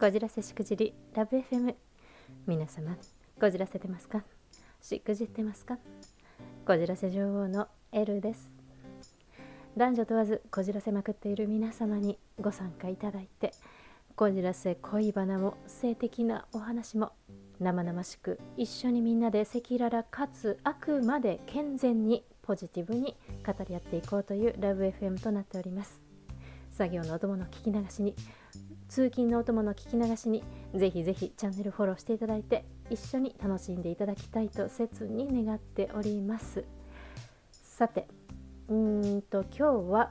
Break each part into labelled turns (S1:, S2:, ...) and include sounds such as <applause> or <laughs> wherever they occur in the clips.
S1: こじらせしくじりラブ FM 皆様こじらせてますか？しくじってますか？こじらせ女王のエルです。男女問わずこじらせまくっている皆様にご参加いただいてこじらせ恋バナも性的なお話も生々しく一緒にみんなで赤裸々かつあくまで健全にポジティブに語り合っていこうというラブ FM となっております。作業のお供の聞き流しに通勤のお供の聞き流しにぜひぜひチャンネルフォローしていただいて一緒に楽しんでいただきたいと切に願っております。さてうんと今日は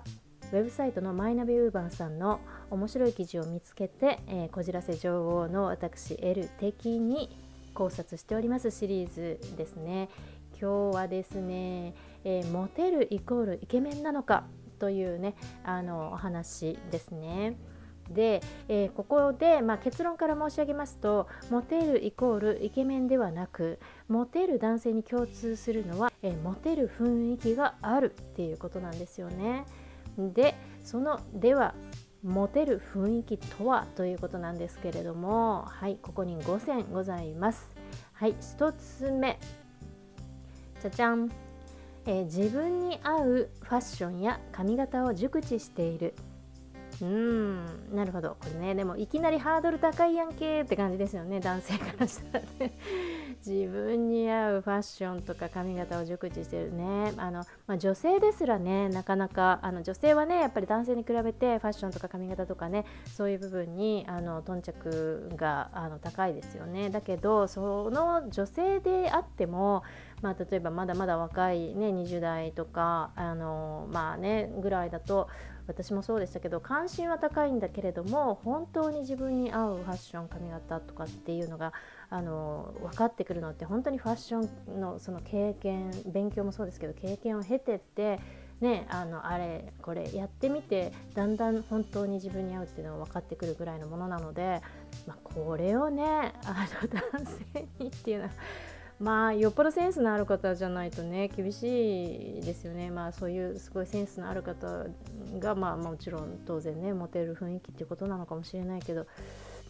S1: ウェブサイトのマイナビウーバンさんの面白い記事を見つけて、えーこじらせ女王の私 L 的に考察しておりますシリーズですね。今日はですね、えーモテるイコールイケメンなのかというねあのお話ですね。で、えーここで、まあ、結論から申し上げますとモテるイコールイケメンではなくモテる男性に共通するのは、えーモテる雰囲気があるっていうことなんですよね。でそのではモテる雰囲気とは？ということなんですけれどもはいここに5選ございます。はい1つ目じゃじゃん、えー自分に合うファッションや髪型を熟知しているうん。なるほど。これねでもいきなりハードル高いやんけって感じですよね男性からしたらね。自分に合うファッションとか髪型を熟知してるね。あの、まあ、女性ですらねなかなかあの女性はねやっぱり男性に比べてファッションとか髪型とかねそういう部分にあの頓着があの高いですよね。だけどその女性であってもまあ、例えばまだまだ若い、ね、20代とかあの、まあね、ぐらいだと私もそうでしたけど関心は高いんだけれども本当に自分に合うファッション髪型とかっていうのがあの分かってくるのって本当にファッションのその経験勉強もそうですけど経験を経てってね、あのあれこれやってみてだんだん本当に自分に合うっていうのが分かってくるぐらいのものなので、まあ、これをねあの男性にっていうのはまあよっぽどセンスのある方じゃないとね厳しいですよね。まあそういうすごいセンスのある方がまあもちろん当然ねモテる雰囲気っていうことなのかもしれないけど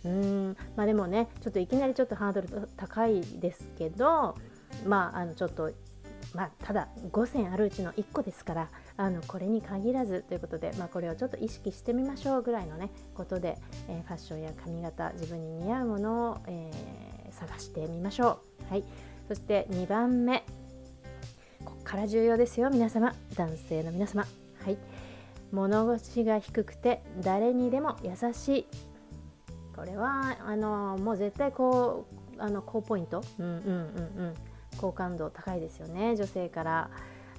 S1: うん。まあでもねちょっといきなりちょっとハードル高いですけどまああのちょっとまあ、ただ5選あるうちの1個ですからあのこれに限らずということで、まあ、これをちょっと意識してみましょうぐらいのねことで、えーファッションや髪型自分に似合うものを、えー探してみましょう。はい、そして2番目。ここから重要ですよ皆様。男性の皆様。はい、物腰が低くて誰にでも優しい。これはあのもう絶対こうあの高ポイント、うんうんうんうん、好感度高いですよね女性から。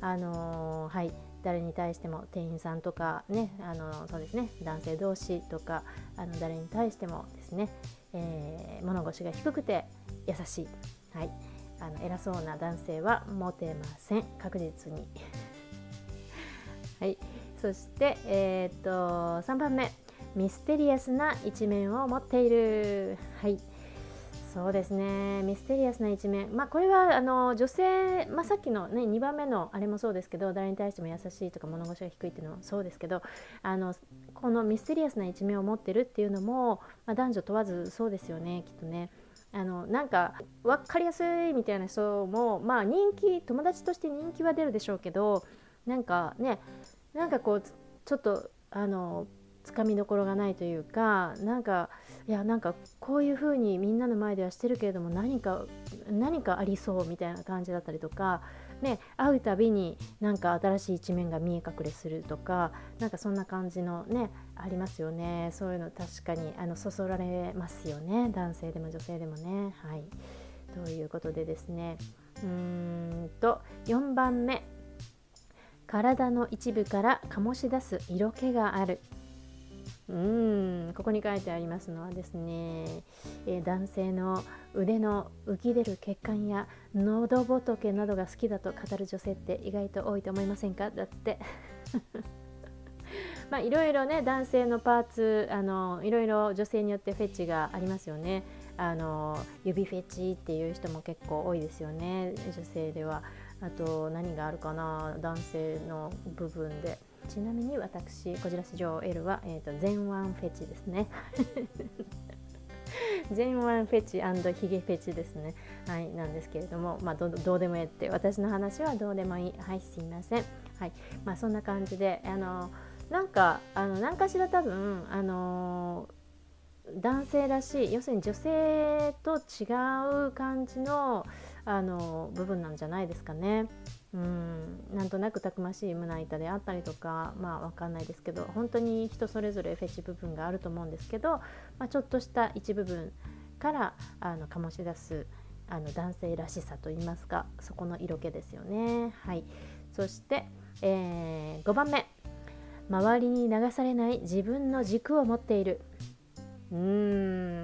S1: あのはい。誰に対しても店員さんとかねあのそうですね。男性同士とかあの誰に対してもですね、えー物腰が低くて優しい、はい、あの偉そうな男性はモテません。確実に。<laughs> はい、そして、えーっと3番目。ミステリアスな一面を持っている。はいそうですねミステリアスな一面、まあ、これはあの女性、まあ、さっきの、ね、2番目のあれもそうですけど誰に対しても優しいとか物腰が低いっていうのもそうですけどあのこのミステリアスな一面を持ってるっていうのも、まあ、男女問わずそうですよねきっとね。あのなんか分かりやすいみたいな人も、まあ、人気友達として人気は出るでしょうけどなんかねなんかこうちょっとあのつかみどころがないというかなんかいやなんかこういう風にみんなの前ではしてるけれども何か何かありそうみたいな感じだったりとか、ね、会うたびになんか新しい一面が見え隠れするとかなんかそんな感じのねありますよね。そういうの確かにあのそそられますよね。男性でも女性でもね。はい。ということでですね。うーんと4番目。体の一部から醸し出す色気がある。うんここに書いてありますのはですね、え男性の腕の浮き出る血管や喉仏などが好きだと語る女性って意外と多いと思いませんか？だって。<laughs> まあいろいろね男性のパーツあのいろいろ女性によってフェチがありますよね。あの指フェチっていう人も結構多いですよね。女性では。あと何があるかな？男性の部分で。ちなみに私こじらし女王 L は、えー、と前腕フェチですね。<laughs> 全腕フェチヒゲフェチですね。はいなんですけれどもまあどどうでもええって私の話はどうでもいい。はいすいません。はいまあそんな感じであのなんかあの何かしら多分あの男性らしい要するに女性と違う感じのあの部分なんじゃないですかね。うんなんとなくたくましい胸板であったりとかまあ分かんないですけど本当に人それぞれフェチ部分があると思うんですけど、まあ、ちょっとした一部分からあの醸し出すあの男性らしさといいますかそこの色気ですよね。はい、そして、えー、5番目。周りに流されない自分の軸を持っている。うー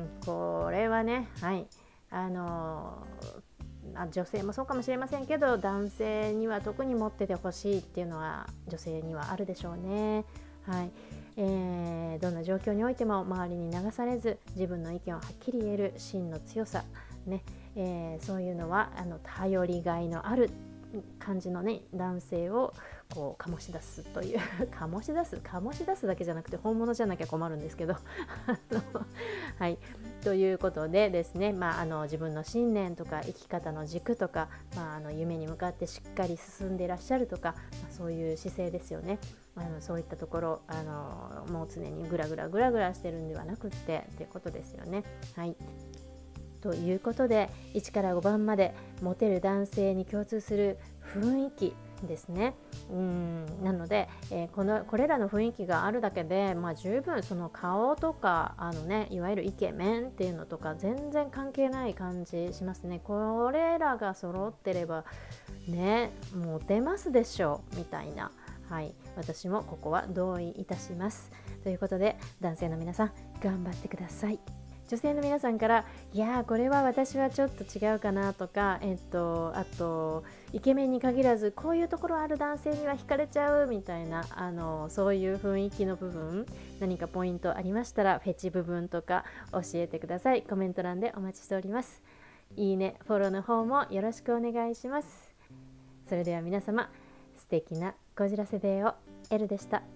S1: んこれはねはい。あのあ女性もそうかもしれませんけど男性には特に持っててほしいっていうのは女性にはあるでしょうね。はいえー、どんな状況においても周りに流されず自分の意見をはっきり言える芯の強さ、ねえー、そういうのはあの頼りがいのある感じのね男性をこう醸し出すという <laughs> 醸し出す醸し出すだけじゃなくて本物じゃなきゃ困るんですけど <laughs> はい。ということでですね、まあ、あの自分の信念とか生き方の軸とか、まあ、あの夢に向かってしっかり進んでいらっしゃるとか、まあ、そういう姿勢ですよね。あのそういったところあのもう常にグラグラグラグラしてるんではなくってっていうことですよね。はい。ということで1から5番までモテる男性に共通する雰囲気ですねうんなので、えー、このこれらの雰囲気があるだけで、まあ、十分その顔とかあの、ね、いわゆるイケメンっていうのとか全然関係ない感じしますねこれらが揃ってればねモテますでしょうみたいな。はい、私もここは同意いたします。ということで男性の皆さん頑張ってください。女性の皆さんから「いやーこれは私はちょっと違うかな」とか、えっと、あとイケメンに限らずこういうところある男性には惹かれちゃうみたいなあのそういう雰囲気の部分何かポイントありましたらフェチ部分とか教えてください。コメント欄でお待ちしております。いいねフォローの方もよろしくお願いします。それでは皆様素敵なこじらせデーを L でした。